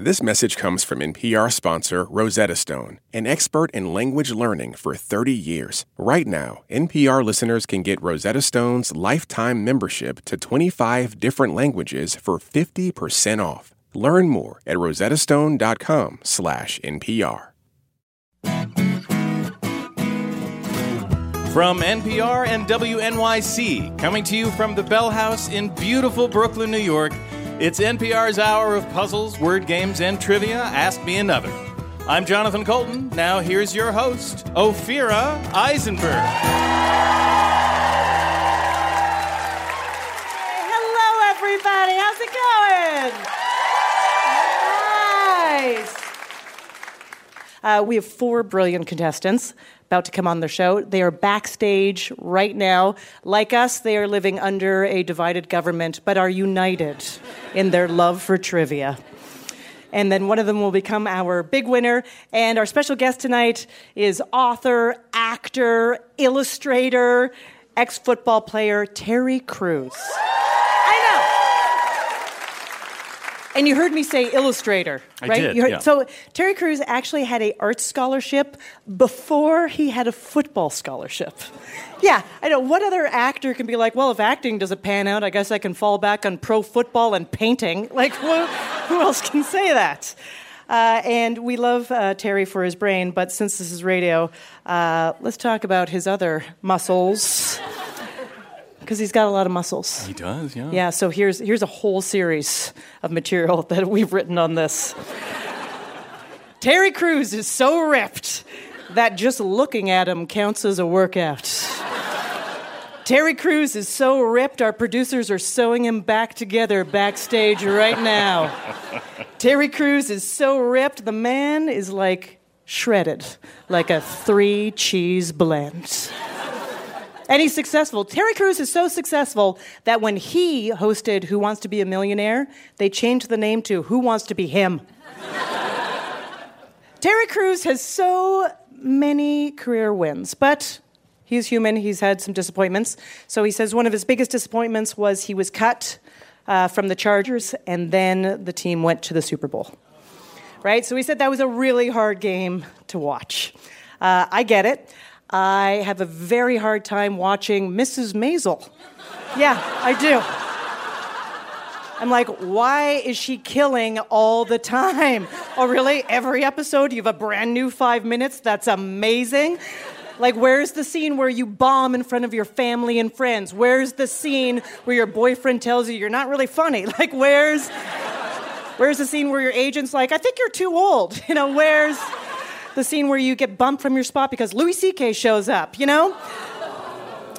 This message comes from NPR sponsor Rosetta Stone, an expert in language learning for 30 years. Right now, NPR listeners can get Rosetta Stone's lifetime membership to 25 different languages for 50% off. Learn more at rosettastone.com/npr. From NPR and WNYC, coming to you from the Bell House in beautiful Brooklyn, New York, it's NPR's hour of puzzles, word games, and trivia. Ask me another. I'm Jonathan Coulton. Now here's your host, Ophira Eisenberg. Hello, everybody. How's it going? Nice. Uh, we have four brilliant contestants about to come on the show. They are backstage right now. Like us, they are living under a divided government, but are united in their love for trivia. And then one of them will become our big winner. And our special guest tonight is author, actor, illustrator, ex football player Terry Crews. And you heard me say illustrator, I right? did, You heard- yeah. So Terry Crews actually had a art scholarship before he had a football scholarship. Yeah, I know. What other actor can be like, well, if acting doesn't pan out, I guess I can fall back on pro football and painting. Like, who, who else can say that? Uh, and we love uh, Terry for his brain, but since this is radio, uh, let's talk about his other muscles. Because he's got a lot of muscles. He does, yeah. Yeah, so here's here's a whole series of material that we've written on this. Terry Crews is so ripped that just looking at him counts as a workout. Terry Crews is so ripped, our producers are sewing him back together backstage right now. Terry Crews is so ripped, the man is like shredded, like a three cheese blend. And he's successful. Terry Crews is so successful that when he hosted Who Wants to Be a Millionaire, they changed the name to Who Wants to Be Him. Terry Crews has so many career wins, but he's human. He's had some disappointments. So he says one of his biggest disappointments was he was cut uh, from the Chargers, and then the team went to the Super Bowl. Right? So he said that was a really hard game to watch. Uh, I get it. I have a very hard time watching Mrs. Maisel. Yeah, I do. I'm like, why is she killing all the time? Oh, really? Every episode, you have a brand new five minutes? That's amazing. Like, where's the scene where you bomb in front of your family and friends? Where's the scene where your boyfriend tells you you're not really funny? Like, where's. Where's the scene where your agent's like, I think you're too old? You know, where's the scene where you get bumped from your spot because Louis C.K. shows up, you know?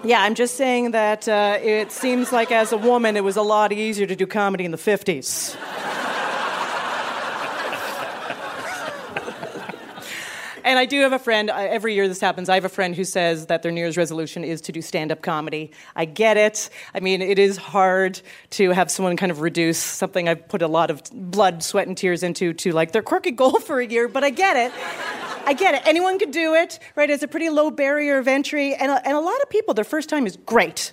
Yeah, I'm just saying that uh, it seems like as a woman, it was a lot easier to do comedy in the 50s. And I do have a friend, every year this happens, I have a friend who says that their New Year's resolution is to do stand up comedy. I get it. I mean, it is hard to have someone kind of reduce something I've put a lot of blood, sweat, and tears into to like their quirky goal for a year, but I get it. I get it. Anyone could do it, right? It's a pretty low barrier of entry. And a, and a lot of people, their first time is great.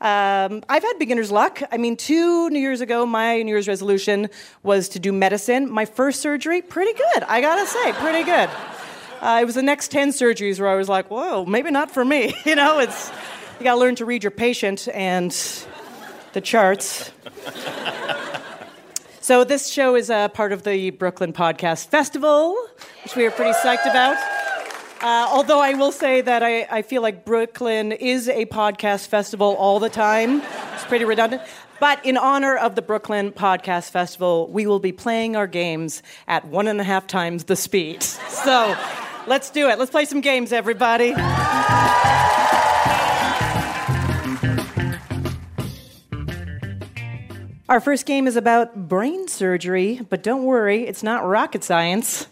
Um, I've had beginner's luck. I mean, two New Year's ago, my New Year's resolution was to do medicine. My first surgery, pretty good. I gotta say, pretty good. Uh, it was the next 10 surgeries where I was like, whoa, maybe not for me. You know, it's, you gotta learn to read your patient and the charts. So, this show is a part of the Brooklyn Podcast Festival, which we are pretty psyched about. Uh, although I will say that I, I feel like Brooklyn is a podcast festival all the time. It's pretty redundant. But in honor of the Brooklyn Podcast Festival, we will be playing our games at one and a half times the speed. So let's do it. Let's play some games, everybody. Our first game is about brain surgery, but don't worry, it's not rocket science.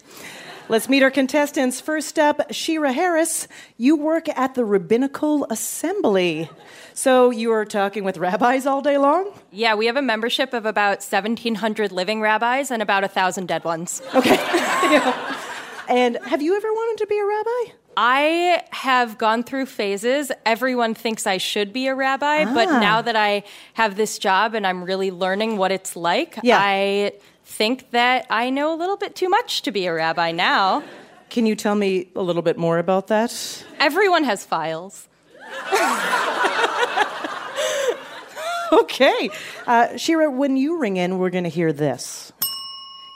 Let's meet our contestants. First up, Shira Harris. You work at the Rabbinical Assembly. So you are talking with rabbis all day long? Yeah, we have a membership of about 1,700 living rabbis and about 1,000 dead ones. Okay. Yeah. And have you ever wanted to be a rabbi? I have gone through phases. Everyone thinks I should be a rabbi, but Ah. now that I have this job and I'm really learning what it's like, Yeah. I think that I know a little bit too much to be a rabbi now. Can you tell me a little bit more about that? Everyone has files. okay. Uh, Shira, when you ring in, we're going to hear this.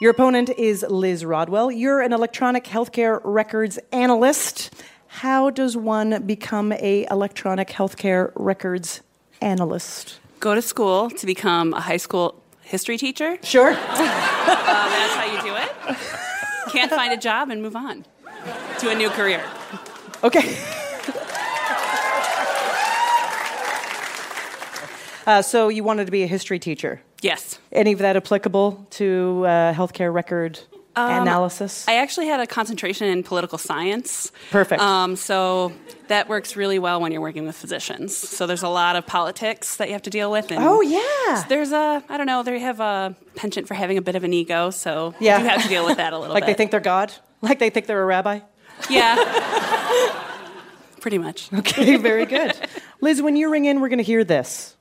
Your opponent is Liz Rodwell. You're an electronic healthcare records analyst. How does one become a electronic healthcare records analyst? Go to school to become a high school history teacher. Sure. Uh, that's how you do it. Can't find a job and move on to a new career. Okay. uh, so you wanted to be a history teacher. Yes. Any of that applicable to uh, healthcare record analysis? I actually had a concentration in political science. Perfect. Um, so that works really well when you're working with physicians. So there's a lot of politics that you have to deal with. And oh yeah. There's a I don't know. They have a penchant for having a bit of an ego, so Yeah. you have to deal with that a little bit. like bit. they think they're God? Like they think they're a rabbi? Yeah. Pretty much. Okay, very good. Liz, when you ring in, we're going to hear this.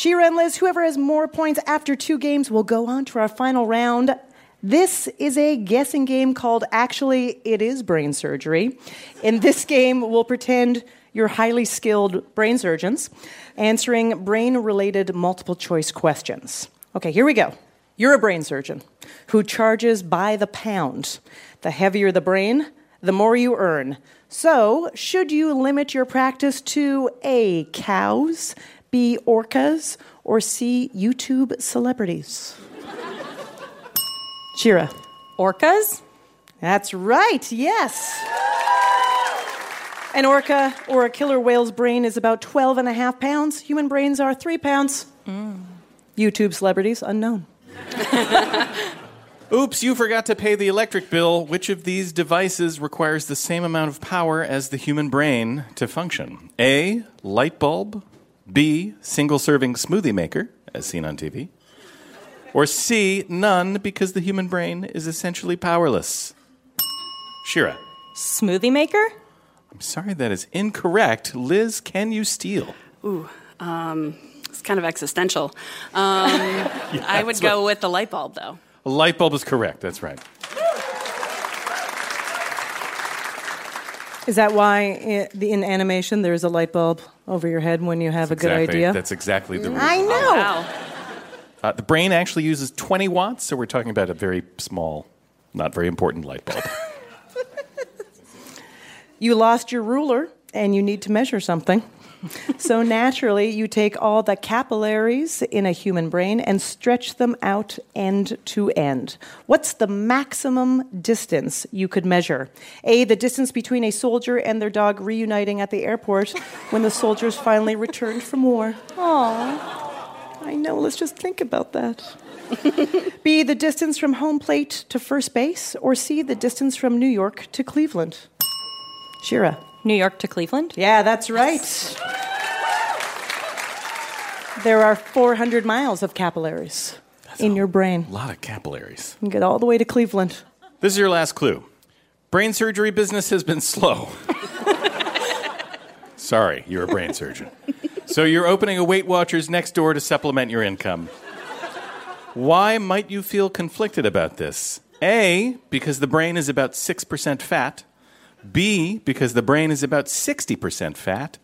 Shira and Liz, whoever has more points after two games will go on to our final round. This is a guessing game called Actually, It Is Brain Surgery. In this game, we'll pretend you're highly skilled brain surgeons answering brain related multiple choice questions. Okay, here we go. You're a brain surgeon who charges by the pound. The heavier the brain, the more you earn. So, should you limit your practice to A, cows, B, orcas, or C, YouTube celebrities? Shira. Orcas? That's right, yes. An orca or a killer whale's brain is about 12 and a half pounds. Human brains are three pounds. Mm. YouTube celebrities, unknown. Oops, you forgot to pay the electric bill. Which of these devices requires the same amount of power as the human brain to function? A. Light bulb. B. Single serving smoothie maker, as seen on TV. Or C. None, because the human brain is essentially powerless. Shira. Smoothie maker? I'm sorry, that is incorrect. Liz, can you steal? Ooh, um, it's kind of existential. Um, I would go with the light bulb, though. A light bulb is correct. That's right. Is that why the- in animation there's a light bulb over your head when you have a good exactly, idea? That's exactly the reason. I know. Wow. Uh, the brain actually uses 20 watts, so we're talking about a very small, not very important light bulb. You lost your ruler and you need to measure something. so naturally, you take all the capillaries in a human brain and stretch them out end to end. What's the maximum distance you could measure? A, the distance between a soldier and their dog reuniting at the airport when the soldiers finally returned from war. Aww. I know, let's just think about that. B, the distance from home plate to first base, or C, the distance from New York to Cleveland? Shira. New York to Cleveland? Yeah, that's right. There are 400 miles of capillaries in your brain. a lot of capillaries. You can get all the way to Cleveland. This is your last clue. Brain surgery business has been slow. Sorry, you're a brain surgeon. So you're opening a Weight Watchers next door to supplement your income. Why might you feel conflicted about this? A, because the brain is about 6% fat. B, because the brain is about 60% fat.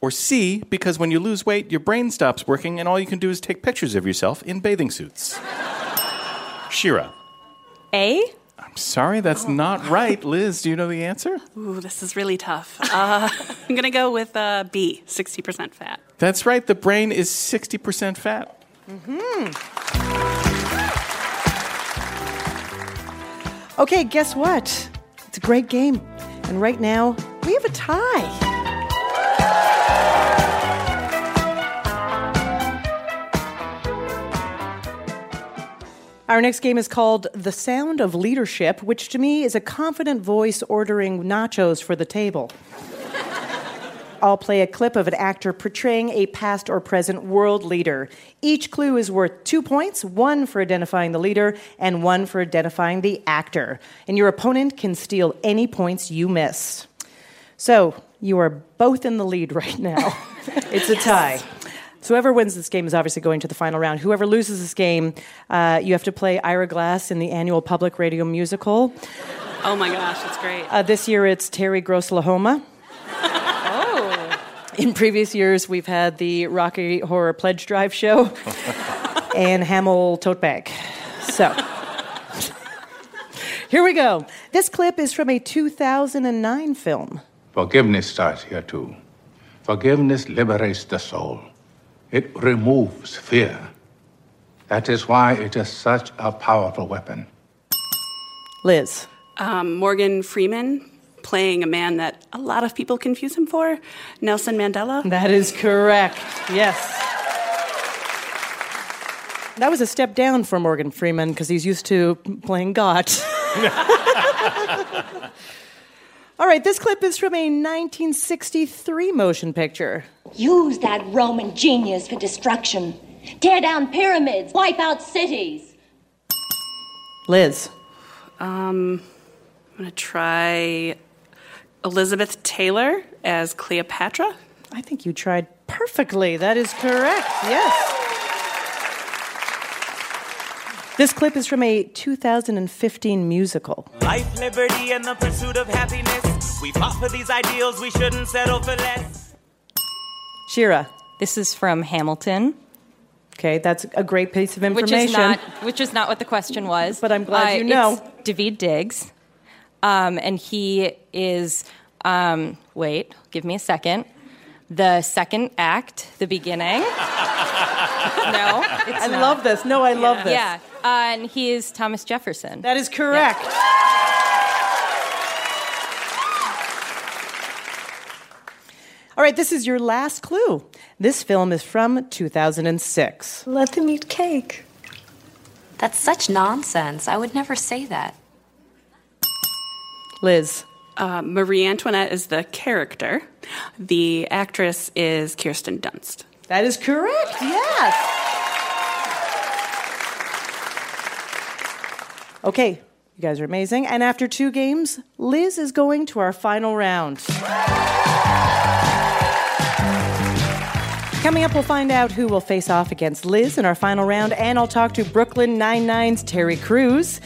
Or C, because when you lose weight, your brain stops working and all you can do is take pictures of yourself in bathing suits. Shira. A? I'm sorry, that's not right. Liz, do you know the answer? Ooh, this is really tough. Uh, I'm going to go with uh, B, 60% fat. That's right, the brain is 60% fat. Mm-hmm. Okay, guess what? It's a great game. And right now, we have a tie. Our next game is called The Sound of Leadership, which to me is a confident voice ordering nachos for the table. I'll play a clip of an actor portraying a past or present world leader. Each clue is worth two points one for identifying the leader, and one for identifying the actor. And your opponent can steal any points you miss. So, you are both in the lead right now. it's a tie. So whoever wins this game is obviously going to the final round. Whoever loses this game, uh, you have to play Ira Glass in the annual public radio musical. Oh my gosh, that's great. Uh, this year it's Terry Gross Lahoma. Oh. In previous years, we've had the Rocky Horror Pledge Drive show and Hamel Tote Bag. So, here we go. This clip is from a 2009 film. Forgiveness starts here too. Forgiveness liberates the soul. It removes fear. That is why it is such a powerful weapon. Liz. Um, Morgan Freeman playing a man that a lot of people confuse him for, Nelson Mandela. That is correct. Yes. That was a step down for Morgan Freeman because he's used to playing God. All right, this clip is from a 1963 motion picture. Use that Roman genius for destruction. Tear down pyramids, wipe out cities. Liz. Um, I'm gonna try Elizabeth Taylor as Cleopatra. I think you tried perfectly. That is correct. Yes. This clip is from a 2015 musical. Life, liberty, and the pursuit of happiness. We fought for these ideals, we shouldn't settle for less. Shira. This is from Hamilton. Okay, that's a great piece of information. Which information. is not which is not what the question was. But I'm glad uh, you know. It's Daveed Diggs, um, and he is. Um, wait, give me a second. The second act, the beginning. no, it's I not. love this. No, I love this. Yeah, uh, and he is Thomas Jefferson. That is correct. All right, this is your last clue. This film is from 2006. Let them eat cake. That's such nonsense. I would never say that. Liz. Uh, Marie Antoinette is the character. The actress is Kirsten Dunst. That is correct, yes. Okay, you guys are amazing. And after two games, Liz is going to our final round. Coming up, we'll find out who will face off against Liz in our final round, and I'll talk to Brooklyn Nine-Nine's Terry Crews.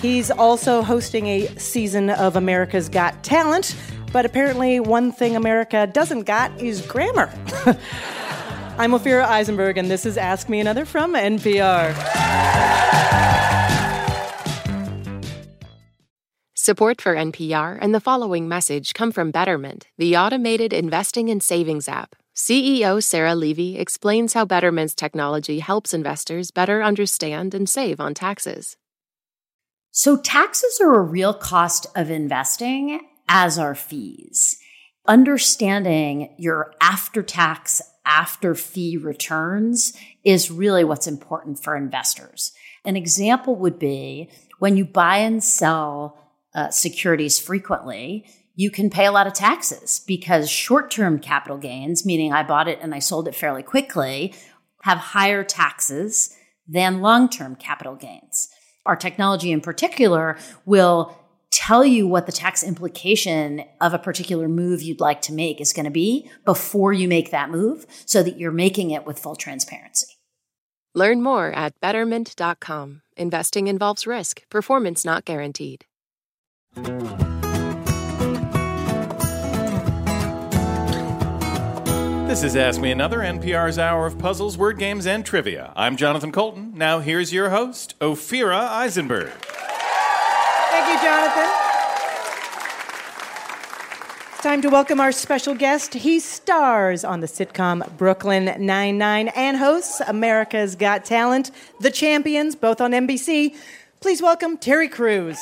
He's also hosting a season of America's Got Talent, but apparently, one thing America doesn't got is grammar. I'm Ophira Eisenberg, and this is Ask Me Another from NPR. Support for NPR and the following message come from Betterment, the automated investing and savings app. CEO Sarah Levy explains how Betterment's technology helps investors better understand and save on taxes. So, taxes are a real cost of investing, as are fees. Understanding your after tax, after fee returns is really what's important for investors. An example would be when you buy and sell uh, securities frequently, you can pay a lot of taxes because short term capital gains, meaning I bought it and I sold it fairly quickly, have higher taxes than long term capital gains. Our technology in particular will tell you what the tax implication of a particular move you'd like to make is going to be before you make that move so that you're making it with full transparency. Learn more at betterment.com. Investing involves risk, performance not guaranteed. This is Ask Me Another, NPR's hour of puzzles, word games, and trivia. I'm Jonathan Coulton. Now here's your host, Ophira Eisenberg. Thank you, Jonathan. It's time to welcome our special guest. He stars on the sitcom Brooklyn Nine-Nine and hosts America's Got Talent, The Champions, both on NBC. Please welcome Terry Crews.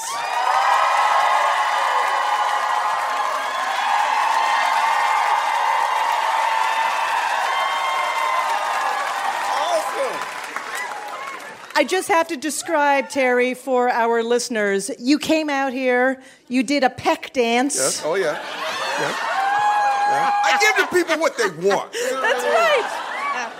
I just have to describe Terry for our listeners. You came out here, you did a pec dance. Yes. Oh, yeah. yeah. yeah. I give the people what they want. That's right.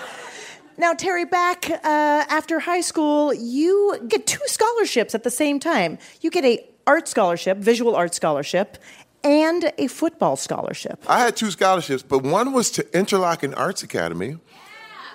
Now, Terry, back uh, after high school, you get two scholarships at the same time. You get a art scholarship, visual art scholarship, and a football scholarship. I had two scholarships, but one was to Interlochen Arts Academy.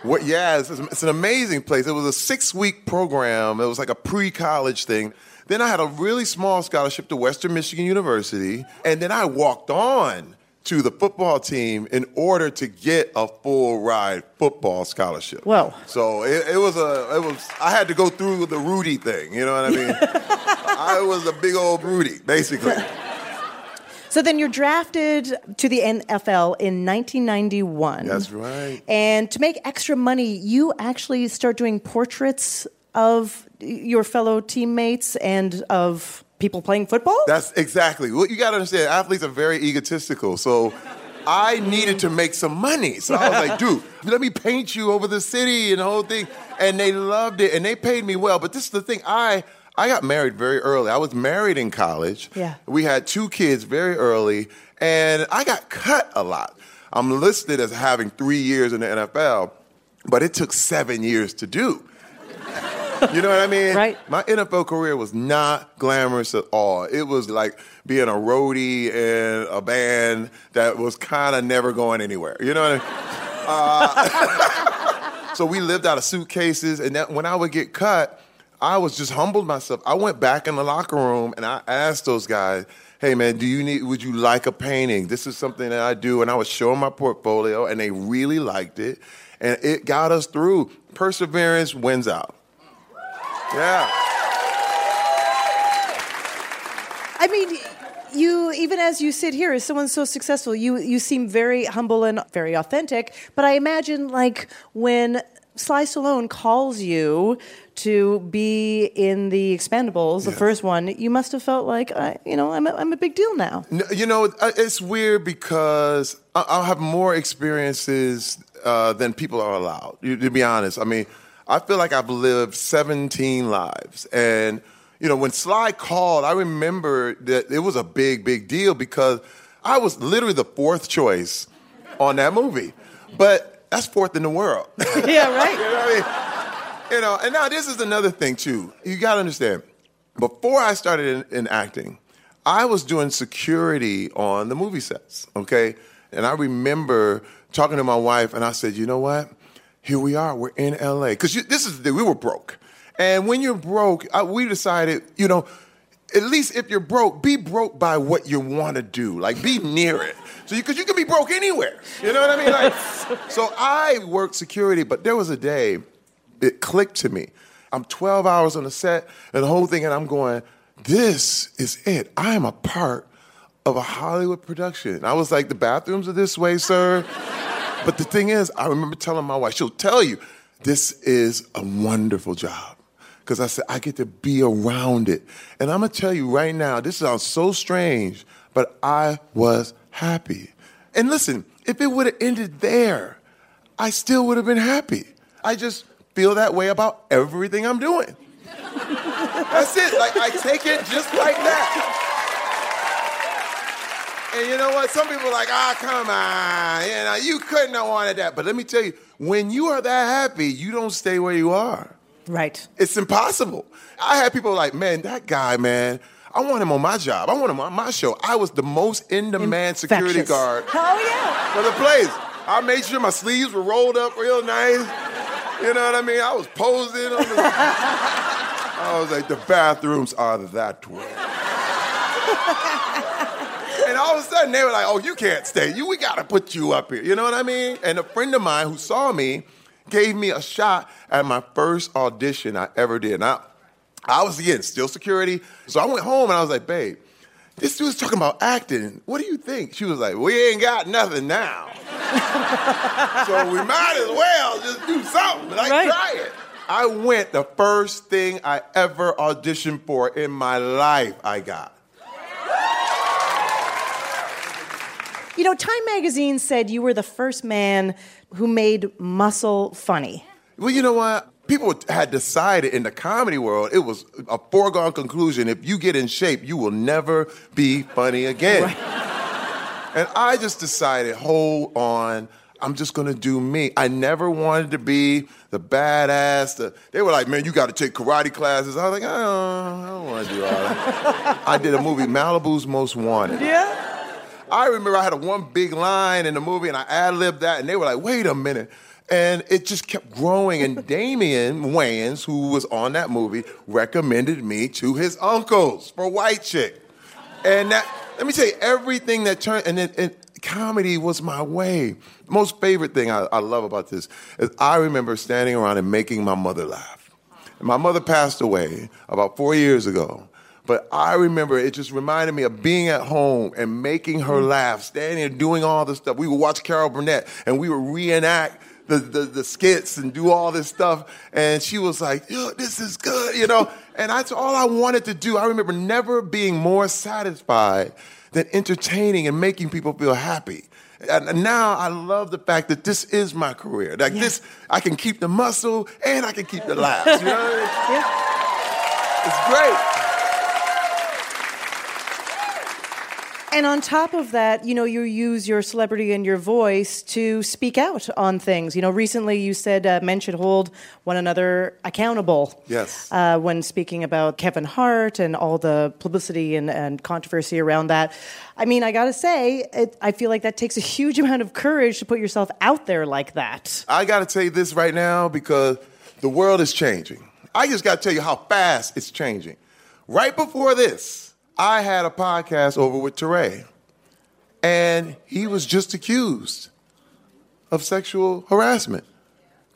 What? Yeah, it's, it's an amazing place. It was a six-week program. It was like a pre-college thing. Then I had a really small scholarship to Western Michigan University, and then I walked on to the football team in order to get a full ride football scholarship. Well, So it, it was a it was I had to go through the Rudy thing. You know what I mean? I was a big old Rudy, basically. So then you're drafted to the NFL in 1991. That's right. And to make extra money, you actually start doing portraits of your fellow teammates and of people playing football? That's exactly. What you got to understand, athletes are very egotistical. So I needed to make some money. So I was like, dude, let me paint you over the city and the whole thing. And they loved it and they paid me well. But this is the thing, I I got married very early. I was married in college. Yeah. We had two kids very early, and I got cut a lot. I'm listed as having three years in the NFL, but it took seven years to do. You know what I mean? Right. My NFL career was not glamorous at all. It was like being a roadie in a band that was kind of never going anywhere. You know what I mean? Uh, so we lived out of suitcases, and that, when I would get cut, I was just humbled myself. I went back in the locker room and I asked those guys, "Hey man, do you need? Would you like a painting? This is something that I do." And I was showing my portfolio, and they really liked it, and it got us through. Perseverance wins out. Yeah. I mean, you even as you sit here as someone so successful, you you seem very humble and very authentic. But I imagine like when Sly Stallone calls you to be in the Expendables, the first one, you must have felt like, I, you know, I'm a, I'm a big deal now. No, You know, uh, it's weird because I- I'll have more experiences uh, than people are allowed. To be honest, I mean, I feel like I've lived 17 lives, and you know, when Sly called, I remember that it was a big, big deal because I was literally the fourth choice on that movie, but that's fourth in the world. yeah, right. you know what I mean? You know, and now this is another thing too. You got to understand. Before I started in, in acting, I was doing security on the movie sets. Okay, and I remember talking to my wife, and I said, "You know what? Here we are. We're in LA because this is we were broke, and when you're broke, I, we decided, you know." At least if you're broke, be broke by what you want to do. Like, be near it. So, because you, can be broke anywhere. You know what I mean? Like, so I worked security, but there was a day it clicked to me. I'm 12 hours on the set and the whole thing, and I'm going, this is it. I am a part of a Hollywood production. I was like, the bathrooms are this way, sir. but the thing is, I remember telling my wife, she'll tell you, this is a wonderful job. Because I said, I get to be around it. And I'm going to tell you right now, this sounds so strange, but I was happy. And listen, if it would have ended there, I still would have been happy. I just feel that way about everything I'm doing. That's it. Like I take it just like that. And you know what? Some people are like, ah, come on. You know, you couldn't have wanted that. But let me tell you, when you are that happy, you don't stay where you are. Right. It's impossible. I had people like, man, that guy, man, I want him on my job. I want him on my show. I was the most in demand security guard Oh yeah. for the place. I made sure my sleeves were rolled up real nice. You know what I mean? I was posing on the. I was like, the bathrooms are that way. and all of a sudden they were like, oh, you can't stay. You, we gotta put you up here. You know what I mean? And a friend of mine who saw me gave me a shot at my first audition I ever did. Now, I was again still security. So I went home and I was like, babe, this dude's talking about acting. What do you think? She was like, we ain't got nothing now. so we might as well just do something. Like, Right. try it. I went the first thing I ever auditioned for in my life, I got. You know, Time magazine said you were the first man who made muscle funny. Well, you know what? People had decided in the comedy world, it was a foregone conclusion. If you get in shape, you will never be funny again. And I just decided, hold on, I'm just gonna do me. I never wanted to be the badass. The, they were like, man, you gotta take karate classes. I was like, I don't, I don't wanna do all that. I did a movie, Malibu's Most Wanted. Yeah. I remember I had a one big line in the movie and I ad libbed that, and they were like, wait a minute. And it just kept growing. And Damien Wayans, who was on that movie, recommended me to his uncles for White Chick. And that, let me tell you, everything that turned, and it, it, comedy was my way. Most favorite thing I, I love about this is I remember standing around and making my mother laugh. And my mother passed away about four years ago. But I remember it just reminded me of being at home and making her mm. laugh, standing and doing all this stuff. We would watch Carol Burnett and we would reenact the, the, the skits and do all this stuff. And she was like, Yo, this is good, you know? And that's all I wanted to do. I remember never being more satisfied than entertaining and making people feel happy. And now I love the fact that this is my career. Like yeah. this, I can keep the muscle and I can keep the laughs. You know I mean? yeah. It's great. And on top of that, you know, you use your celebrity and your voice to speak out on things. You know, recently you said uh, men should hold one another accountable. Yes. Uh, when speaking about Kevin Hart and all the publicity and, and controversy around that. I mean, I got to say, it, I feel like that takes a huge amount of courage to put yourself out there like that. I got to tell you this right now because the world is changing. I just got to tell you how fast it's changing. Right before this, I had a podcast over with Teray, and he was just accused of sexual harassment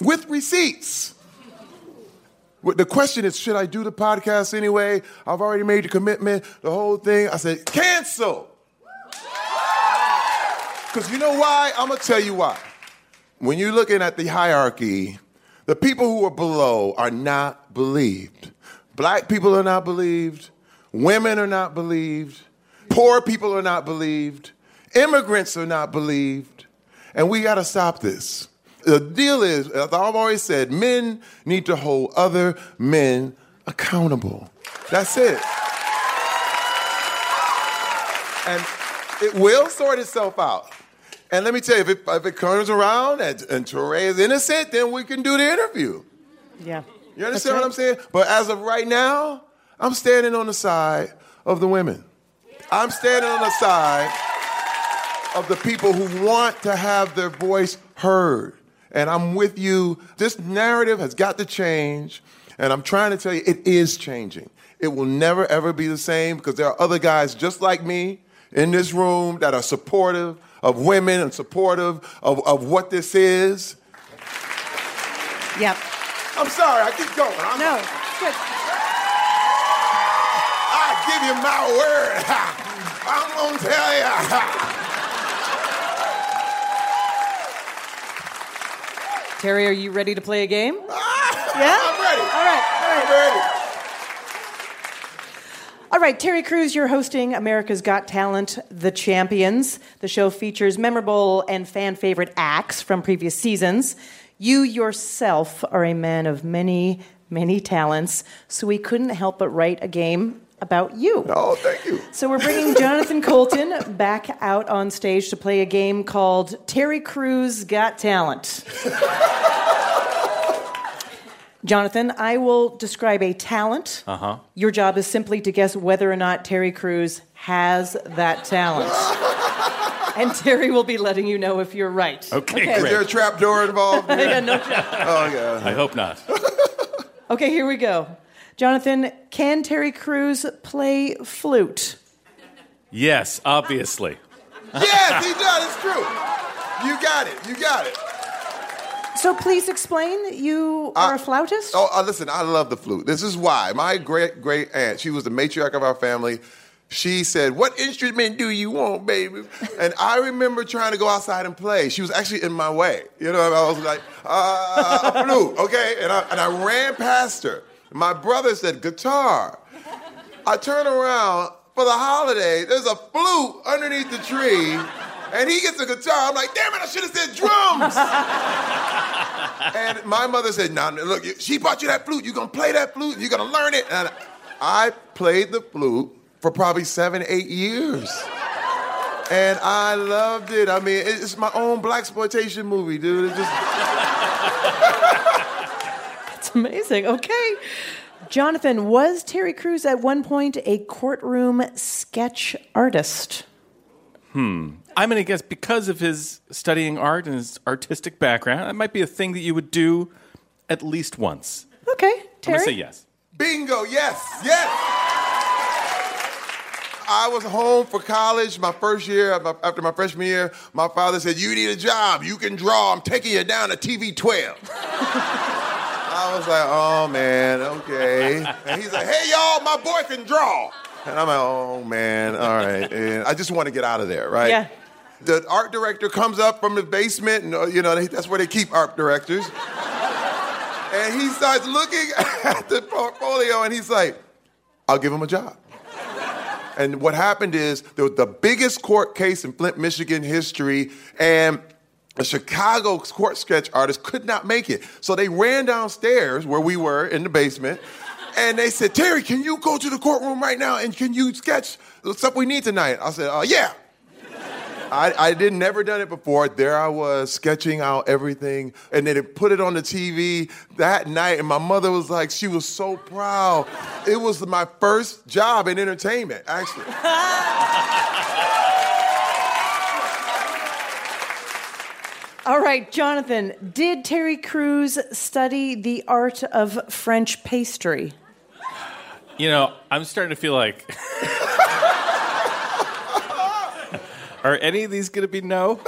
with receipts. The question is, should I do the podcast anyway? I've already made the commitment, the whole thing. I said, cancel. Because you know why? I'm going to tell you why. When you're looking at the hierarchy, the people who are below are not believed. Black people are not believed. Women are not believed. Poor people are not believed. Immigrants are not believed. And we got to stop this. The deal is, as I've always said, men need to hold other men accountable. That's it. And it will sort itself out. And let me tell you, if it, if it comes around and, and is innocent, then we can do the interview. Yeah. You understand right. what I'm saying? But as of right now, I'm standing on the side of the women. I'm standing on the side of the people who want to have their voice heard. And I'm with you. This narrative has got to change. And I'm trying to tell you, it is changing. It will never, ever be the same because there are other guys just like me in this room that are supportive of women and supportive of, of what this is. Yep. I'm sorry, I keep going. I'm no, good give you my word. I'm going to tell you. Terry, are you ready to play a game? Ah, yeah? I'm ready. All right. All right. I'm ready. All right, Terry Crews, you're hosting America's Got Talent, The Champions. The show features memorable and fan favorite acts from previous seasons. You yourself are a man of many, many talents, so we couldn't help but write a game about you. Oh, thank you. So we're bringing Jonathan Coulton back out on stage to play a game called Terry Crews Got Talent. Jonathan, I will describe a talent. Uh-huh. Your job is simply to guess whether or not Terry Crews has that talent. and Terry will be letting you know if you're right. Okay, okay. Great. Is there a trap door involved? yeah, no trap. Oh, yeah. I hope not. okay, here we go. Jonathan, can Terry Crews play flute? Yes, obviously. yes, he does. It's true. You got it. You got it. So please explain. That you are a flautist. Oh, uh, listen. I love the flute. This is why my great great aunt. She was the matriarch of our family. She said, "What instrument do you want, baby?" And I remember trying to go outside and play. She was actually in my way. You know, I was like, uh, "A flute, okay?" And I, and I ran past her. My brother said, guitar. I turn around for the holiday, there's a flute underneath the tree, and he gets a guitar. I'm like, damn it, I should have said drums. and my mother said, no, nah, look, she bought you that flute. You're going to play that flute. You're going to learn it. And I played the flute for probably seven, eight years. And I loved it. I mean, it's my own blaxploitation movie, dude. It just amazing. Okay. Jonathan, was Terry Crews at one point a courtroom sketch artist? Hmm. I'm going to guess because of his studying art and his artistic background, that might be a thing that you would do at least once. Okay, I'm Terry. going to say yes. Bingo, yes, yes. I was home for college my first year, after my freshman year. My father said, You need a job. You can draw. I'm taking you down to TV 12. I was like, Oh, man, okay. And he's like, Hey, y'all, my boy can draw. And I'm like, Oh, man, all right. And I just want to get out of there, right? Yeah. The art director comes up from the basement, and you know, that's where they keep art directors. And he starts looking at the portfolio and he's like, I'll give him a job. And what happened is there was the biggest court case in Flint, Michigan history, and a Chicago court sketch artist could not make it. So they ran downstairs where we were in the basement, and they said, Terry, can you go to the courtroom right now and can you sketch the stuff we need tonight? I said, uh, yeah. I, I did never done it before. There I was sketching out everything, and then they put it on the TV that night. And my mother was like, she was so proud. It was my first job in entertainment, actually. All right, Jonathan, did Terry Crews study the art of French pastry? You know, I'm starting to feel like. Are any of these going to be no? You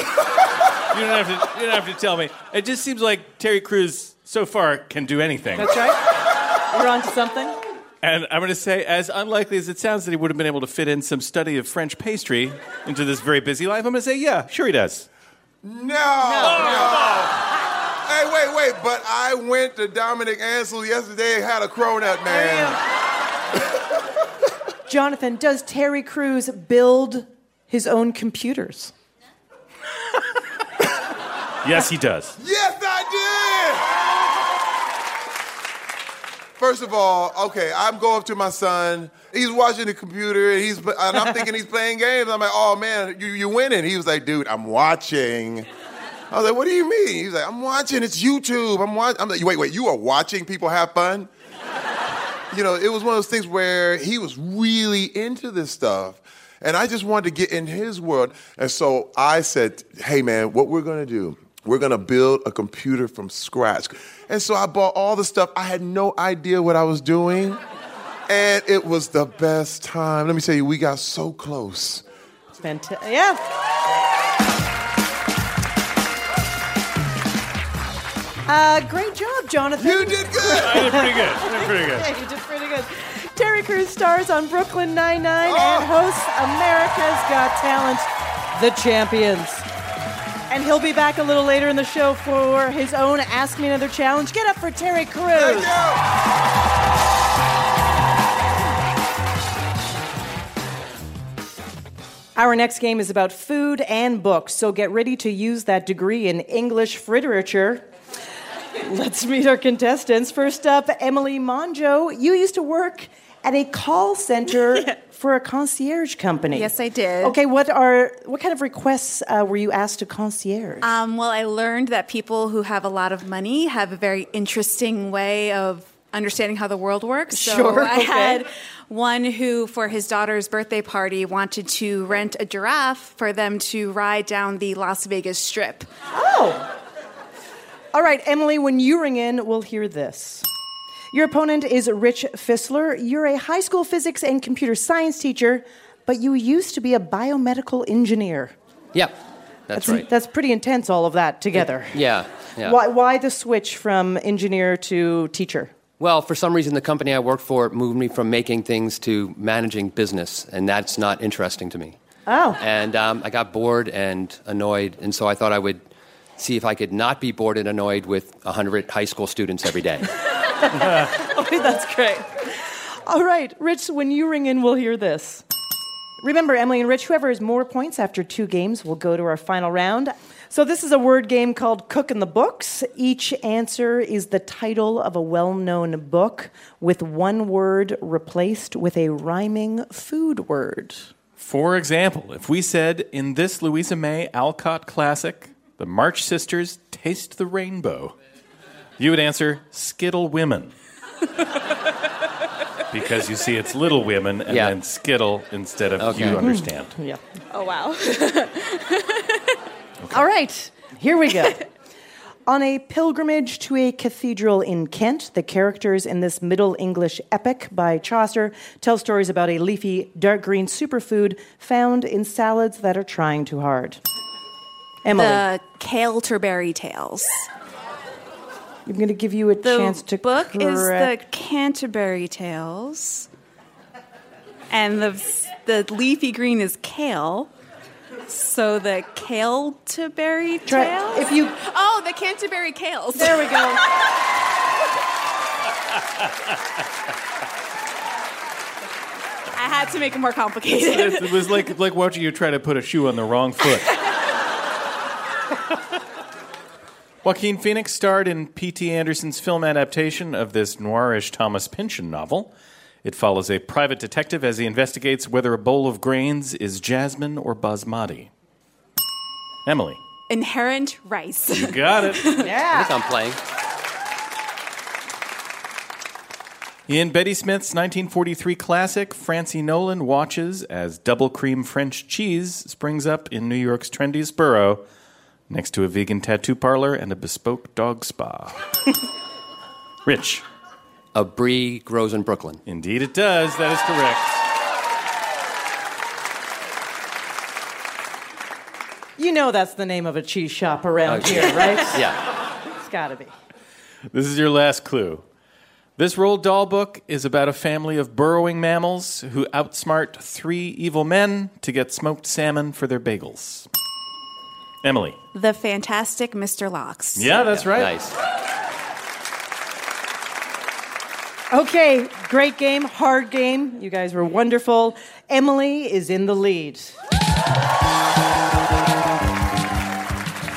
don't have to. You don't have to tell me. It just seems like Terry Crews so far can do anything. That's right. We're on to something. And I'm going to say, as unlikely as it sounds that he would have been able to fit in some study of French pastry into this very busy life, I'm going to say, yeah, sure he does. No, no. Hey, wait, wait, but I went to Dominique Ansel yesterday and had a cronut, man. Jonathan, does Terry Crews build his own computers? Yes, he does. Yes, I did. First of all, okay, I'm going up to my son. He's watching the computer, and he's and I'm thinking he's playing games. I'm like, oh man, you you winning? He was like, dude, I'm watching. I was like, what do you mean? He's like, I'm watching. It's YouTube. I'm watching. I'm like, wait, wait, you are watching people have fun? you know, it was one of those things where he was really into this stuff. And I just wanted to get in his world. And so I said, hey, man, what we're going to do, we're going to build a computer from scratch. And so I bought all the stuff. I had no idea what I was doing. And it was the best time. Let me tell you, we got so close. Fantastic. Yeah. Uh, great job, Jonathan. You did good. I did pretty good. I did pretty good. yeah, you did pretty good. Terry Crews stars on Brooklyn Nine-Nine and hosts America's Got Talent, The Champions. And he'll be back a little later in the show for his own Ask Me Another challenge. Get up for Terry Crews. Our next game is about food and books, so get ready to use that degree in English literature. Let's meet our contestants. First up, Emily Monjo. You used to work at a call center for a concierge company. Yes, I did. Okay, what are what kind of requests uh, were you asked to concierge? Um, well, I learned that people who have a lot of money have a very interesting way of understanding how the world works. So Sure, I okay. had one who, for his daughter's birthday party, wanted to rent a giraffe for them to ride down the Las Vegas Strip. Oh. All right, Emily, when you ring in, we'll hear this. Your opponent is Rich Fissler. You're a high school physics and computer science teacher, but you used to be a biomedical engineer. Yep, that's, right. That's pretty intense, all of that together. Yeah, yeah. Why, why the switch from engineer to teacher? Well, for some reason, the company I worked for moved me from making things to managing business, and that's not interesting to me. Oh. And um, I got bored and annoyed, and so I thought I would see if I could not be bored and annoyed with 100 high school students every day. okay, that's great. All right, Rich, when you ring in, we'll hear this. Remember, Emily and Rich, whoever has more points after two games will go to our final round. So, this is a word game called Cook in the Books. Each answer is the title of a well known book with one word replaced with a rhyming food word. For example, if we said in this Louisa May Alcott classic, the March Sisters taste the rainbow, you would answer Skittle Women. because you see it's Little Women and Yeah. then Skittle instead of Okay. You mm-hmm. Understand. Yeah. Oh, wow. All right, here we go. On a pilgrimage to a cathedral in Kent, the characters in this Middle English epic by Chaucer tell stories about a leafy, dark green superfood found in salads that are trying too hard. Emily, The Kale Canterbury Tales. I'm going to give you a The chance to The book is the Canterbury Tales, and the the leafy green is kale. So the Canterbury Try- Tales. if you- oh, the Canterbury Kales. There we go. I had to make it more complicated. it was like like watching you try to put a shoe on the wrong foot. Joaquin Phoenix starred in P.T. Anderson's film adaptation of this noirish Thomas Pynchon novel. It follows a private detective as he investigates whether a bowl of grains is jasmine or basmati. Emily, Inherent rice. you got it. Yeah. I think I'm playing. In Betty Smith's 1943 classic, Francie Nolan watches as double cream French cheese springs up in New York's trendiest borough next to a vegan tattoo parlor and a bespoke dog spa. Rich. A brie grows in Brooklyn. Indeed, it does. That is correct. You know that's the name of a cheese shop around oh, Okay. here, right? Yeah. It's got to be. This is your last clue. This Roald Dahl book is about a family of burrowing mammals who outsmart three evil men to get smoked salmon for their bagels. Emily. the fantastic Mr. Locks. Yeah, that's right. Nice. Okay, great game, hard game. You guys were wonderful. Emily is in the lead.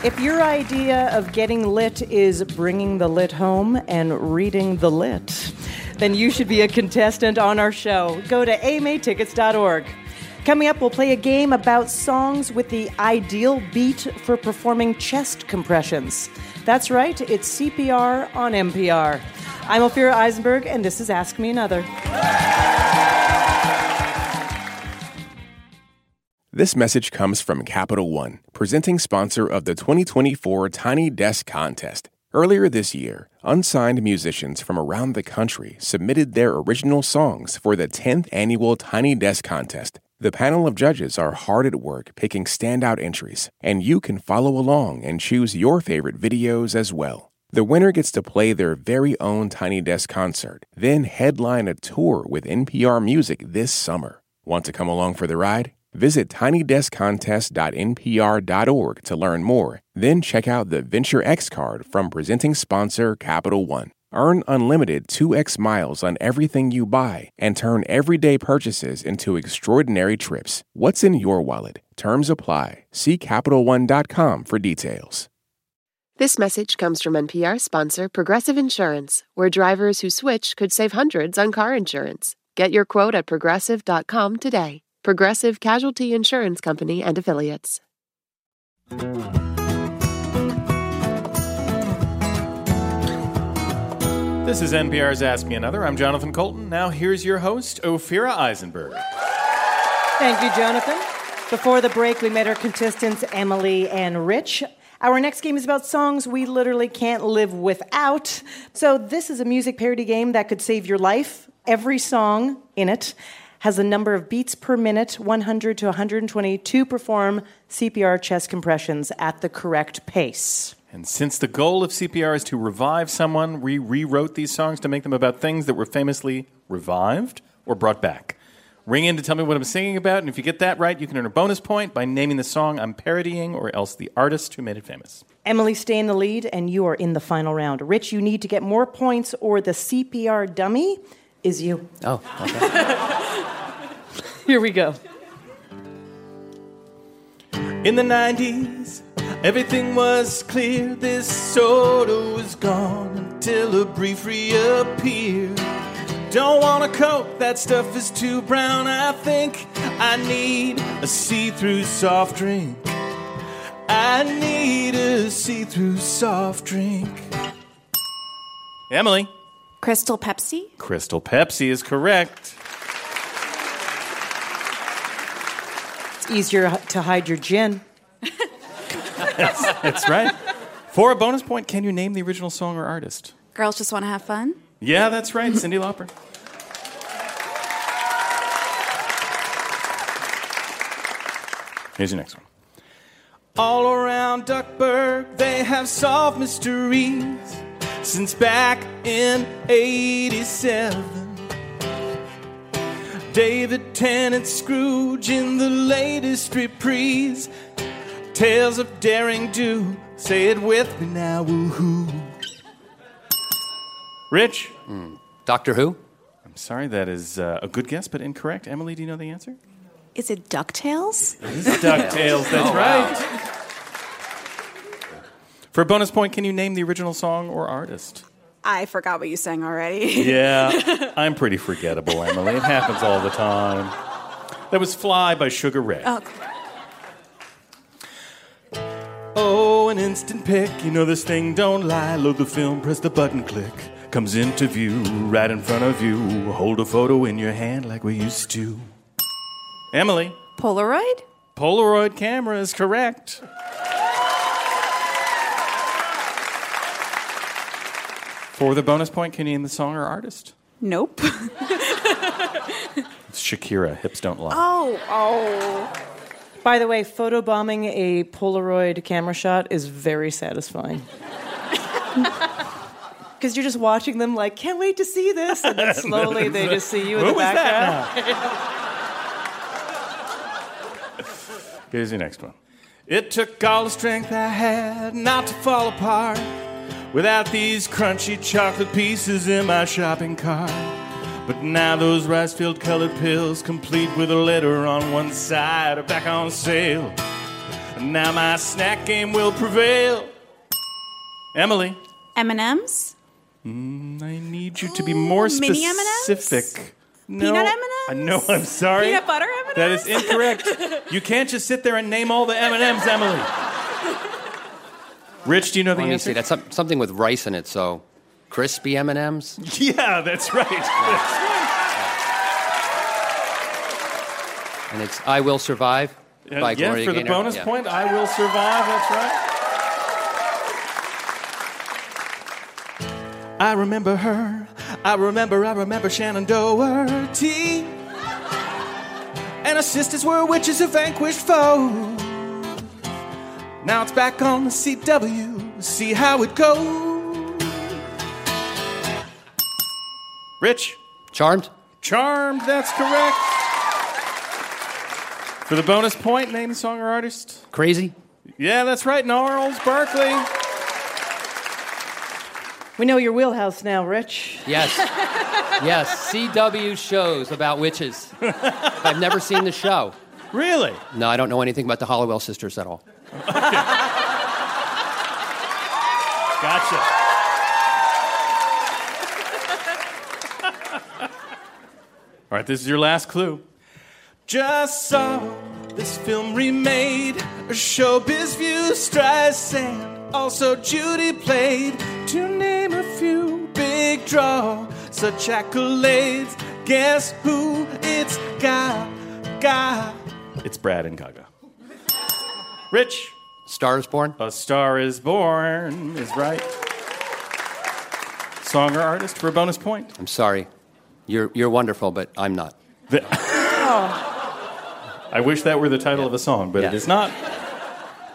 If your idea of getting lit is bringing the lit home and reading the lit, then you should be a contestant on our show. Go to amatickets.org. Coming up, we'll play a game about songs with the ideal beat for performing chest compressions. That's right, it's CPR on NPR. I'm Ophira Eisenberg, and this is Ask Me Another. This message comes from Capital One, presenting sponsor of the 2024 Tiny Desk Contest. Earlier this year, unsigned musicians from around the country submitted their original songs for the 10th annual Tiny Desk Contest. The panel of judges are hard at work picking standout entries, and you can follow along and choose your favorite videos as well. The winner gets to play their very own Tiny Desk concert, then headline a tour with NPR Music this summer. Want to come along for the ride? Visit tinydeskcontest.npr.org to learn more. Then check out the Venture X card from presenting sponsor Capital One. Earn unlimited 2x miles on everything you buy and turn everyday purchases into extraordinary trips. What's in your wallet? Terms apply. See CapitalOne.com for details. This message comes from NPR sponsor Progressive Insurance, where drivers who switch could save hundreds on car insurance. Get your quote at progressive.com today. Progressive Casualty Insurance Company and Affiliates. This is NPR's Ask Me Another. I'm Jonathan Coulton. Now here's your host, Ophira Eisenberg. Thank you, Jonathan. Before the break, we met our contestants, Emily and Rich. Our next game is about songs we literally can't live without. So, this is a music parody game that could save your life. Every song in it has a number of beats per minute, 100 to 120, to perform CPR chest compressions at the correct pace. And since the goal of CPR is to revive someone, we rewrote these songs to make them about things that were famously revived or brought back. Ring in to tell me what I'm singing about, and if you get that right, you can earn a bonus point by naming the song I'm parodying or else the artist who made it famous. Emily, stay in the lead, and you are in the final round. Rich, you need to get more points, or the CPR dummy is you. Oh, okay. Here we go. In the 90s, everything was clear. This soda was gone until a brief reappeared. Don't want a Coke, that stuff is too brown. I think I need a see through soft drink. I need a see through soft drink. Emily. Crystal Pepsi? Crystal Pepsi is correct. It's easier to hide your gin. That's, that's right. For a bonus point, can you name the original song or artist? Girls just want to have fun? Yeah, that's right, Cyndi Lauper. Here's your next one. All around Duckburg, they have solved mysteries since back in 87. David Tennant Scrooge in the latest reprise. Tales of daring do. Say it with me now, woohoo. Rich? Doctor Who? I'm sorry, that is uh, a good guess, but incorrect. Emily, do you know the answer? Is it DuckTales? It is DuckTales, that's Oh, wow. right. For a bonus point, can you name the original song or artist? I forgot what you sang already. Yeah, I'm pretty forgettable, Emily. It happens all the time. That was Fly by Sugar Ray. Oh, Oh, an instant pick. You know this thing don't lie. Load the film, press the button, click. Comes into view right in front of you. Hold a photo in your hand like we used to. Emily, Polaroid? Polaroid camera is correct. For the bonus point, can you name the song or artist? Nope. It's Shakira, Hips Don't Lie. Oh, oh. By the way, photobombing a Polaroid camera shot is very satisfying. Because you're just watching them like, can't wait to see this. And then slowly they just see you in Who the was that background. Here's your next one. It took all the strength I had not to fall apart without these crunchy chocolate pieces in my shopping cart. But now those rice filled colored pills, complete with a letter on one side, are back on sale. And now my snack game will prevail. Emily, M&M's? mm, I need you to be more specific. mini M&Ms? No, Peanut I know. I'm sorry. Peanut butter M&Ms? That is incorrect. you can't just sit there and name all the M and M's, Emily. Rich, do you know the Let me answer? see. That's something with rice in it. So, crispy M and M's. Yeah, that's right. That's And it's "I Will Survive" right. by Uh, yeah, Gloria for the Gaynor. bonus Yeah. point, I will survive. That's right. I remember her. I remember, I remember Shannen Doherty. And her sisters were witches of vanquished foes. Now it's back on the CW. See how it goes. Rich? Charmed? Charmed, that's correct. For the bonus point, name the song or artist. Crazy? Yeah, that's right, Gnarls Barkley. We know your wheelhouse now, Rich. Yes. yes. CW shows about witches. I've never seen the show. Really? No, I don't know anything about the Halliwell sisters at all. Gotcha. All right, this is your last clue. Just saw this film remade, a showbiz view, Streisand, also Judy played. To name a few, big draw, such accolades. Guess who? It's Gaga. It's Brad and Gaga. Rich. Star is Born? A Star is Born is right. Song or artist for a bonus point? I'm sorry. You're, you're wonderful, but I'm not. The- I wish that were the title of a song, but it Yeah. is not.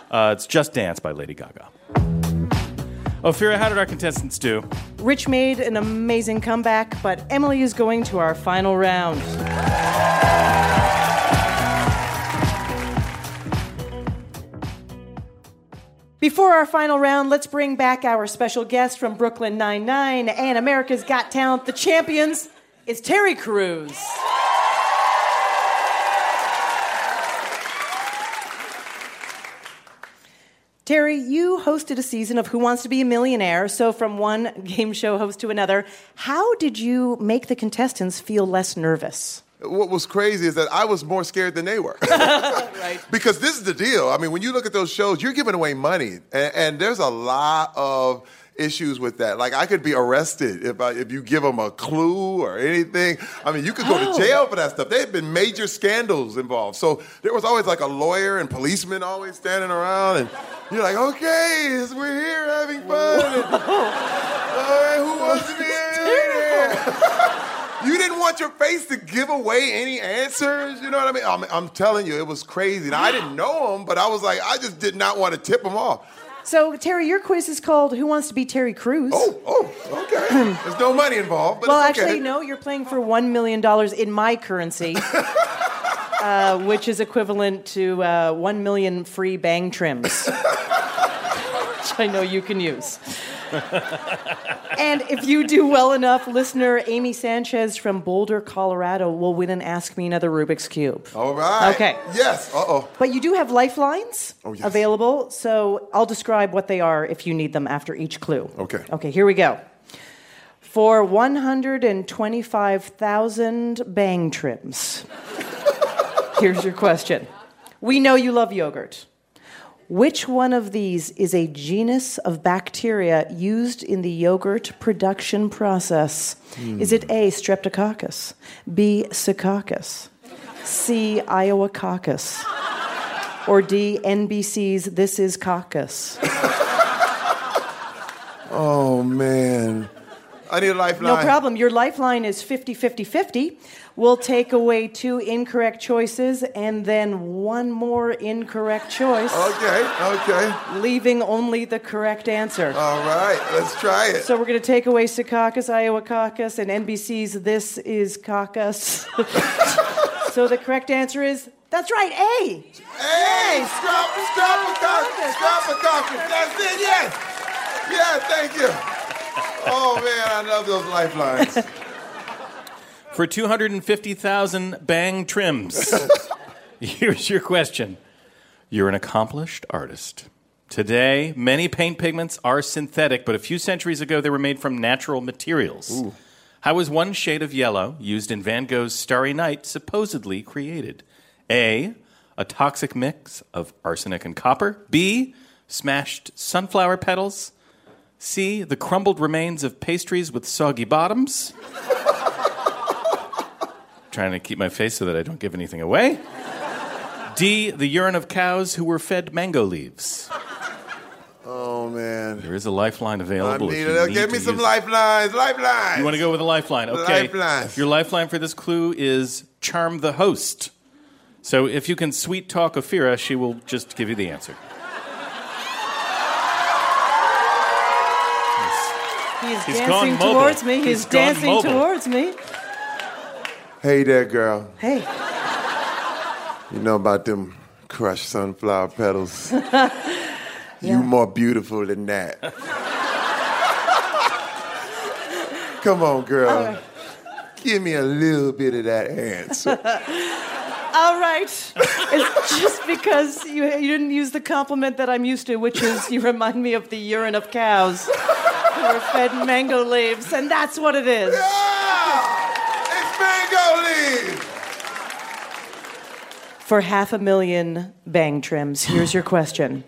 Uh, it's Just Dance by Lady Gaga. Ophira, how did our contestants do? Rich made an amazing comeback, but Emily is going to our final round. Before our final round, let's bring back our special guest from Brooklyn Nine-Nine and America's Got Talent, the champions. It's Terry Crews. Terry, you hosted a season of Who Wants to Be a Millionaire. So, from one game show host to another, how did you make the contestants feel less nervous? What was crazy is that I was more scared than they were. right. Because this is the deal. I mean, when you look at those shows, you're giving away money, and, and there's a lot of issues with that. Like I could be arrested if I, if you give them a clue or anything. I mean, you could go Oh. to jail for that stuff. There had been major scandals involved, so there was always like a lawyer and policemen always standing around, and you're like, okay, we're here having fun. And, all right, who wants to be here? You didn't want your face to give away any answers. You know what I mean? I'm, I'm telling you, it was crazy. Now, I didn't know him, but I was like, I just did not want to tip him off. So, Terry, your quiz is called Who Wants to Be Terry Crews? Oh, oh, okay. There's no money involved, but well, it's okay. actually, no, you're playing for $1 million in my currency, uh, which is equivalent to uh, 1 million free bang trims, which I know you can use. And if you do well enough, listener Amy Sanchez from Boulder, Colorado will win and Ask Me Another Rubik's Cube. All right. Okay. Yes. Uh oh. But you do have lifelines Oh, yes. available, so I'll describe what they are if you need them after each clue. Okay. Okay, here we go. For 125,000 bang trims. Here's your question. We know you love yogurt. Which one of these is a genus of bacteria used in the yogurt production process? Hmm. Is it A, Streptococcus, B, Secaucus, C, Iowa caucus, or D, NBC's This Is Caucus? Oh, man. I need a lifeline. No problem. Your lifeline is 50 50 50. We'll take away two incorrect choices and then one more incorrect choice. Okay, okay. Leaving only the correct answer. All right, let's try it. So we're going to take away Secaucus, Iowa caucus, and NBC's This Is Caucus. so the correct answer is that's right, A. Hey, stop, stop a caucus, stop a caucus. That's it, yes. Yeah, thank you. Oh, man, I love those lifelines. For 250,000 bang trims. Here's your question. You're an accomplished artist. Today, many paint pigments are synthetic, but a few centuries ago they were made from natural materials. How was one shade of yellow used in Van Gogh's Starry Night supposedly created? A. A toxic mix of arsenic and copper. B. Smashed sunflower petals. C. The crumbled remains of pastries with soggy bottoms. Trying to keep my face so that I don't give anything away. D. The urine of cows who were fed mango leaves. Oh, man. There is a lifeline I available. need if you it. need Give me some lifelines, lifelines. You want to go with a lifeline? Okay. Lifelines. Your lifeline for this clue is charm the host. So if you can sweet talk Ophira, she will just give you the answer. He's, He's dancing gone towards me. He's, He's gone dancing towards me. Hey there, girl. Hey. You know about them crushed sunflower petals? You more beautiful than that. Come on, girl. All right. Give me a little bit of that answer. All right. It's just because you, you didn't use the compliment that I'm used to, which is you remind me of the urine of cows who were fed mango leaves, and that's what it is. It's mango leaves. For half a million bang trims, here's your question.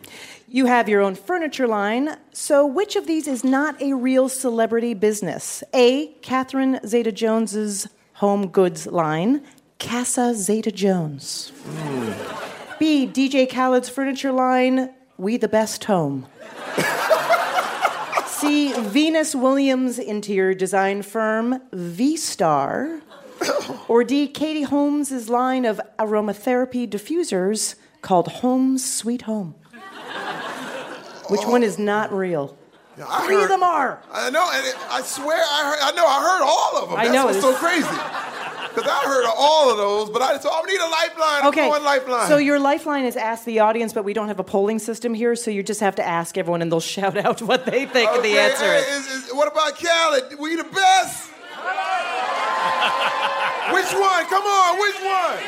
You have your own furniture line, so which of these is not a real celebrity business? A. Catherine Zeta Jones's home goods line, Casa Zeta Jones. Hmm. B. DJ Khaled's furniture line, We the Best Home. C. Venus Williams interior design firm, V Starr. Or D. Katie Holmes' line of aromatherapy diffusers called Home's Sweet Home. Which one is not real? I Three of them are. I know, and it, I swear, I heard, I know, I heard all of them. I That's know, what's it's- so crazy. Because I heard of all of those, but I so I need a lifeline. Okay. going lifeline. So your lifeline is ask the audience, but we don't have a polling system here, so you just have to ask everyone and they'll shout out what they think the answer hey, is. is- is- what about Khaled? We the best. which one? Come on, which one?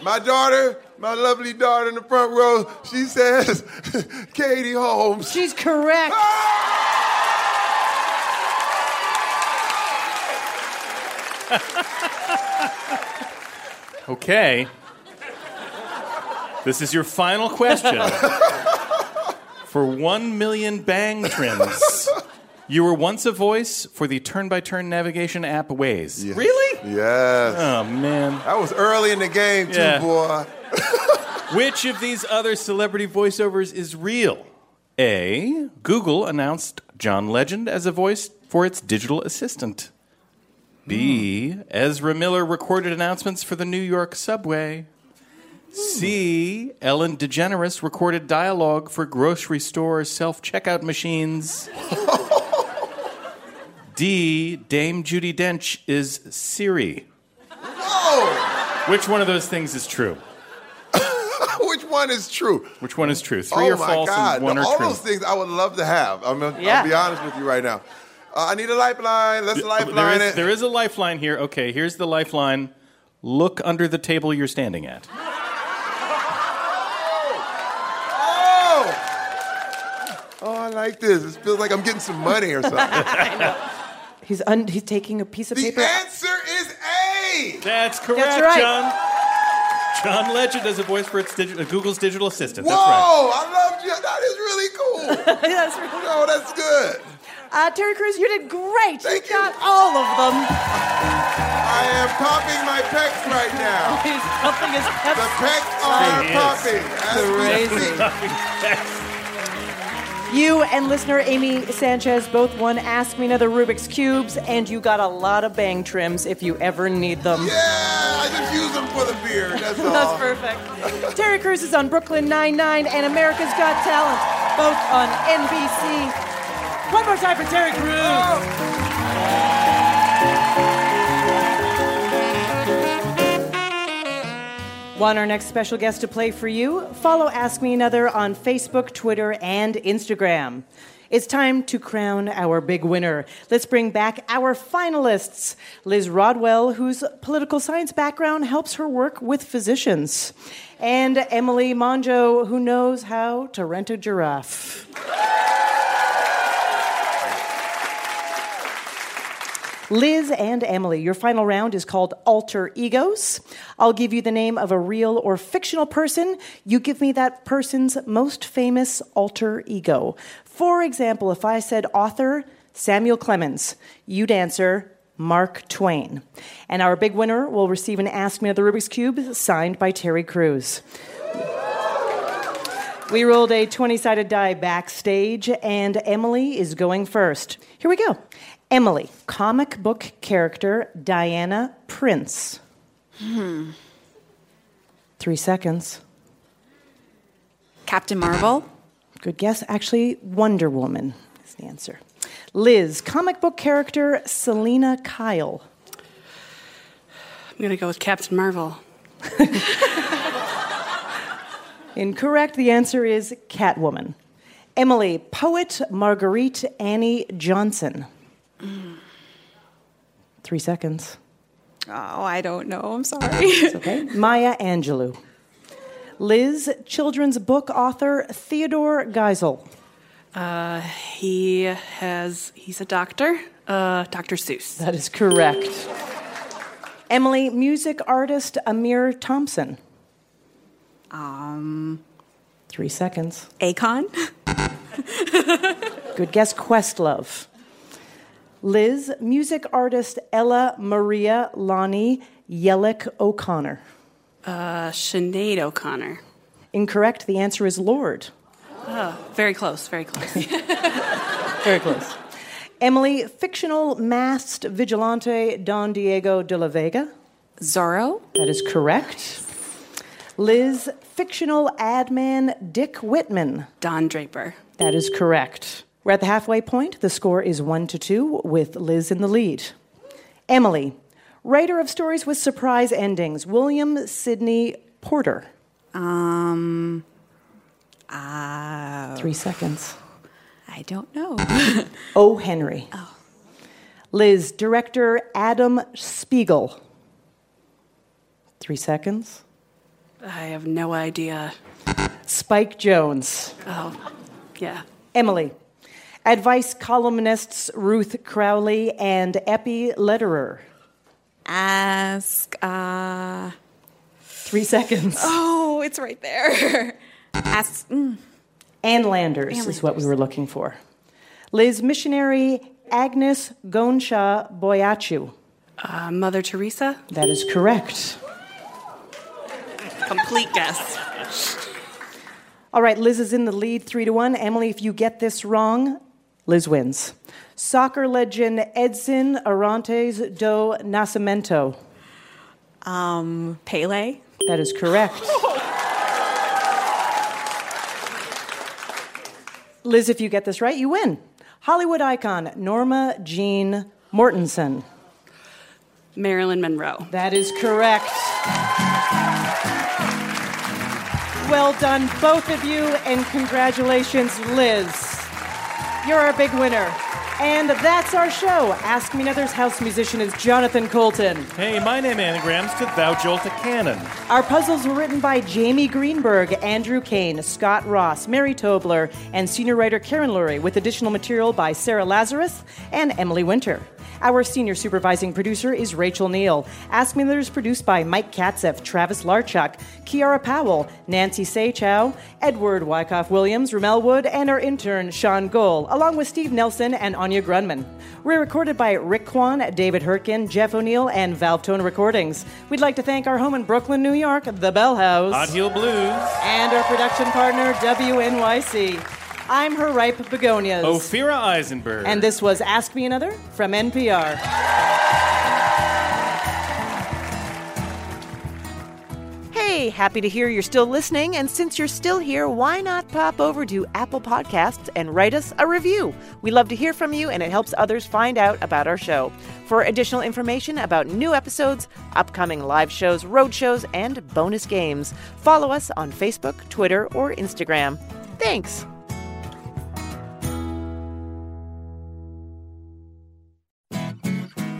My daughter, my lovely daughter in the front row, she says, Katie Holmes. She's correct. Ah! Okay. This is your final question. for 1 million bang trims. You were once a voice for the turn by turn navigation app Waze. Really? Yes. Oh, man. That was early in the game, too, Yeah. boy. Which of these other celebrity voiceovers is real? A. Google announced John Legend as a voice for its digital assistant. B. Ezra Miller recorded announcements for the New York subway. C. Ellen DeGeneres recorded dialogue for grocery store self checkout machines. D. Dame Judi Dench is Siri. Which one of those things is true? Which one is true? Which one is true? Three oh are my false God. and one No, are all true. those things I would love to have. I'm gonna, Yeah. I'll be honest with you right now. Uh, I need a lifeline. Let's lifeline is, it. there is a lifeline here. Okay, here's the lifeline. Look under the table you're standing at. Oh! Oh, I like this. It feels like I'm getting some money or something. He's un- he's taking a piece of the paper. The answer is A. That's correct, That's right. John. John Legend as a voice for its digi- uh, Google's digital assistant. Whoa! That's right. I love you. That is really cool. that's really No, that's good. Uh, Terry Crews, you did great. Thank you got all of them. I am popping my pecs right now. He's pumping his pecs. The pecs are popping. Crazy. You and listener Amy Sanchez both won Ask Me Another Rubik's Cubes, and you got a lot of bang trims if you ever need them. Yeah, I just use them for the beard. That's all. That's perfect. Terry Crews is on Brooklyn Nine-Nine and America's Got Talent, both on NBC. One more time for Terry Crews. Want our next special guest to play for you? Follow Ask Me Another on Facebook, Twitter, and Instagram. It's time to crown our big winner. Let's bring back our finalists. Liz Rodwell, whose political science background helps her work with physicians, and Emily Monjo, who knows how to rent a giraffe. Liz and Emily, your final round is called Alter Egos. I'll give you the name of a real or fictional person. You give me that person's most famous alter ego. For example, if I said author Samuel Clemens, you'd answer Mark Twain. And our big winner will receive an Ask Me Another Rubik's Cube signed by Terry Crews. We rolled a 20 sided die backstage, and Emily is going first. Here we go. Emily, comic book character Diana Prince. Hmm. Three seconds. Captain Marvel. Good guess. Actually, Wonder Woman is the answer. Liz, comic book character Selina Kyle. I'm going to go with Captain Marvel. Incorrect. The answer is Catwoman. Emily, poet Marguerite Annie Johnson. Three seconds. Oh, I don't know. I'm sorry. It's okay. Maya Angelou. Liz, children's book author Theodore Geisel. Uh, he has, he's a doctor. Uh, Dr. Seuss. That is correct. Emily, music artist Ahmir Thompson. Um, Three seconds. Akon. Good guess, Questlove. Liz, music artist Ella Maria Lonnie Yellick O'Connor. Uh, Sinead O'Connor. Incorrect. The answer is Lorde. Oh, very close, very close. Very close. Emily, fictional masked vigilante Don Diego de la Vega. Zorro. That is correct. Liz, fictional ad man Dick Whitman. Don Draper. That is correct. We're at the halfway point. The score is one to two, with Liz in the lead. Emily, writer of stories with surprise endings, William Sidney Porter. Um, uh, Three seconds. I don't know. O. Henry. Oh. Liz, director Adam Spiegel. Three seconds. I have no idea. Spike Jonze. Oh, yeah. Emily, advice columnists Ruth Crowley and Eppie Lederer. Ask, uh, Three seconds. Oh, it's right there. Ask, mm. Ann Landers Ann is what we were looking for. Liz, missionary Agnes Gonxha Bojaxhiu. Uh, Mother Teresa? That is correct. Complete guess. All right, Liz is in the lead, three to one. Emily, if you get this wrong, Liz wins. Soccer legend Edson Arantes do Nascimento. Um, Pele? That is correct. Liz, if you get this right, you win. Hollywood icon Norma Jean Mortensen. Marilyn Monroe. That is correct. Well done, both of you, and congratulations, Liz. You're our big winner. And that's our show. Ask Me Another's house musician is Jonathan Coulton. Hey, my name is anagrams to Thou Jolt a Cannon. Our puzzles were written by Jamie Greenberg, Andrew Kane, Scott Ross, Mary Tobler, and senior writer Karen Lurie, with additional material by Sarah Lazarus and Emily Winter. Our senior supervising producer is Rachel Neal. Ask Me Another is produced by Mike Katzif, Travis Larchuk, Kiara Powell, Nancy Saechao, Edward Wyckoff Williams, Ramel Wood, and our intern, Sean Gold, along with Steve Nelson and Anya Grundmann. We're recorded by Rick Kwan, David Herkin, Jeff O'Neill, and Valve Tone Recordings. We'd like to thank our home in Brooklyn, New York, the Bell House. Hot Heel Blues. And our production partner, WNYC. I'm her ripe begonias. Ophira Eisenberg. And this was Ask Me Another from NPR. Hey, happy to hear you're still listening. And since you're still here, why not pop over to Apple Podcasts and write us a review? We love to hear from you, and it helps others find out about our show. For additional information about new episodes, upcoming live shows, road shows, and bonus games, follow us on Facebook, Twitter, or Instagram. Thanks.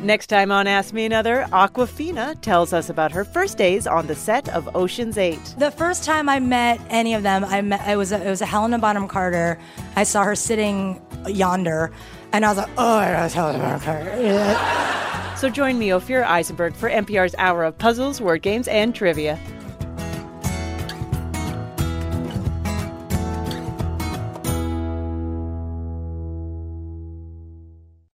Next time on Ask Me Another, Awkwafina tells us about her first days on the set of Ocean's 8. The first time I met any of them, I met it was a, it was a Helena Bonham Carter. I saw her sitting yonder, and I was like, oh, that's Helena Bonham Carter. So join me, Ophir Eisenberg, for NPR's hour of puzzles, word games, and trivia.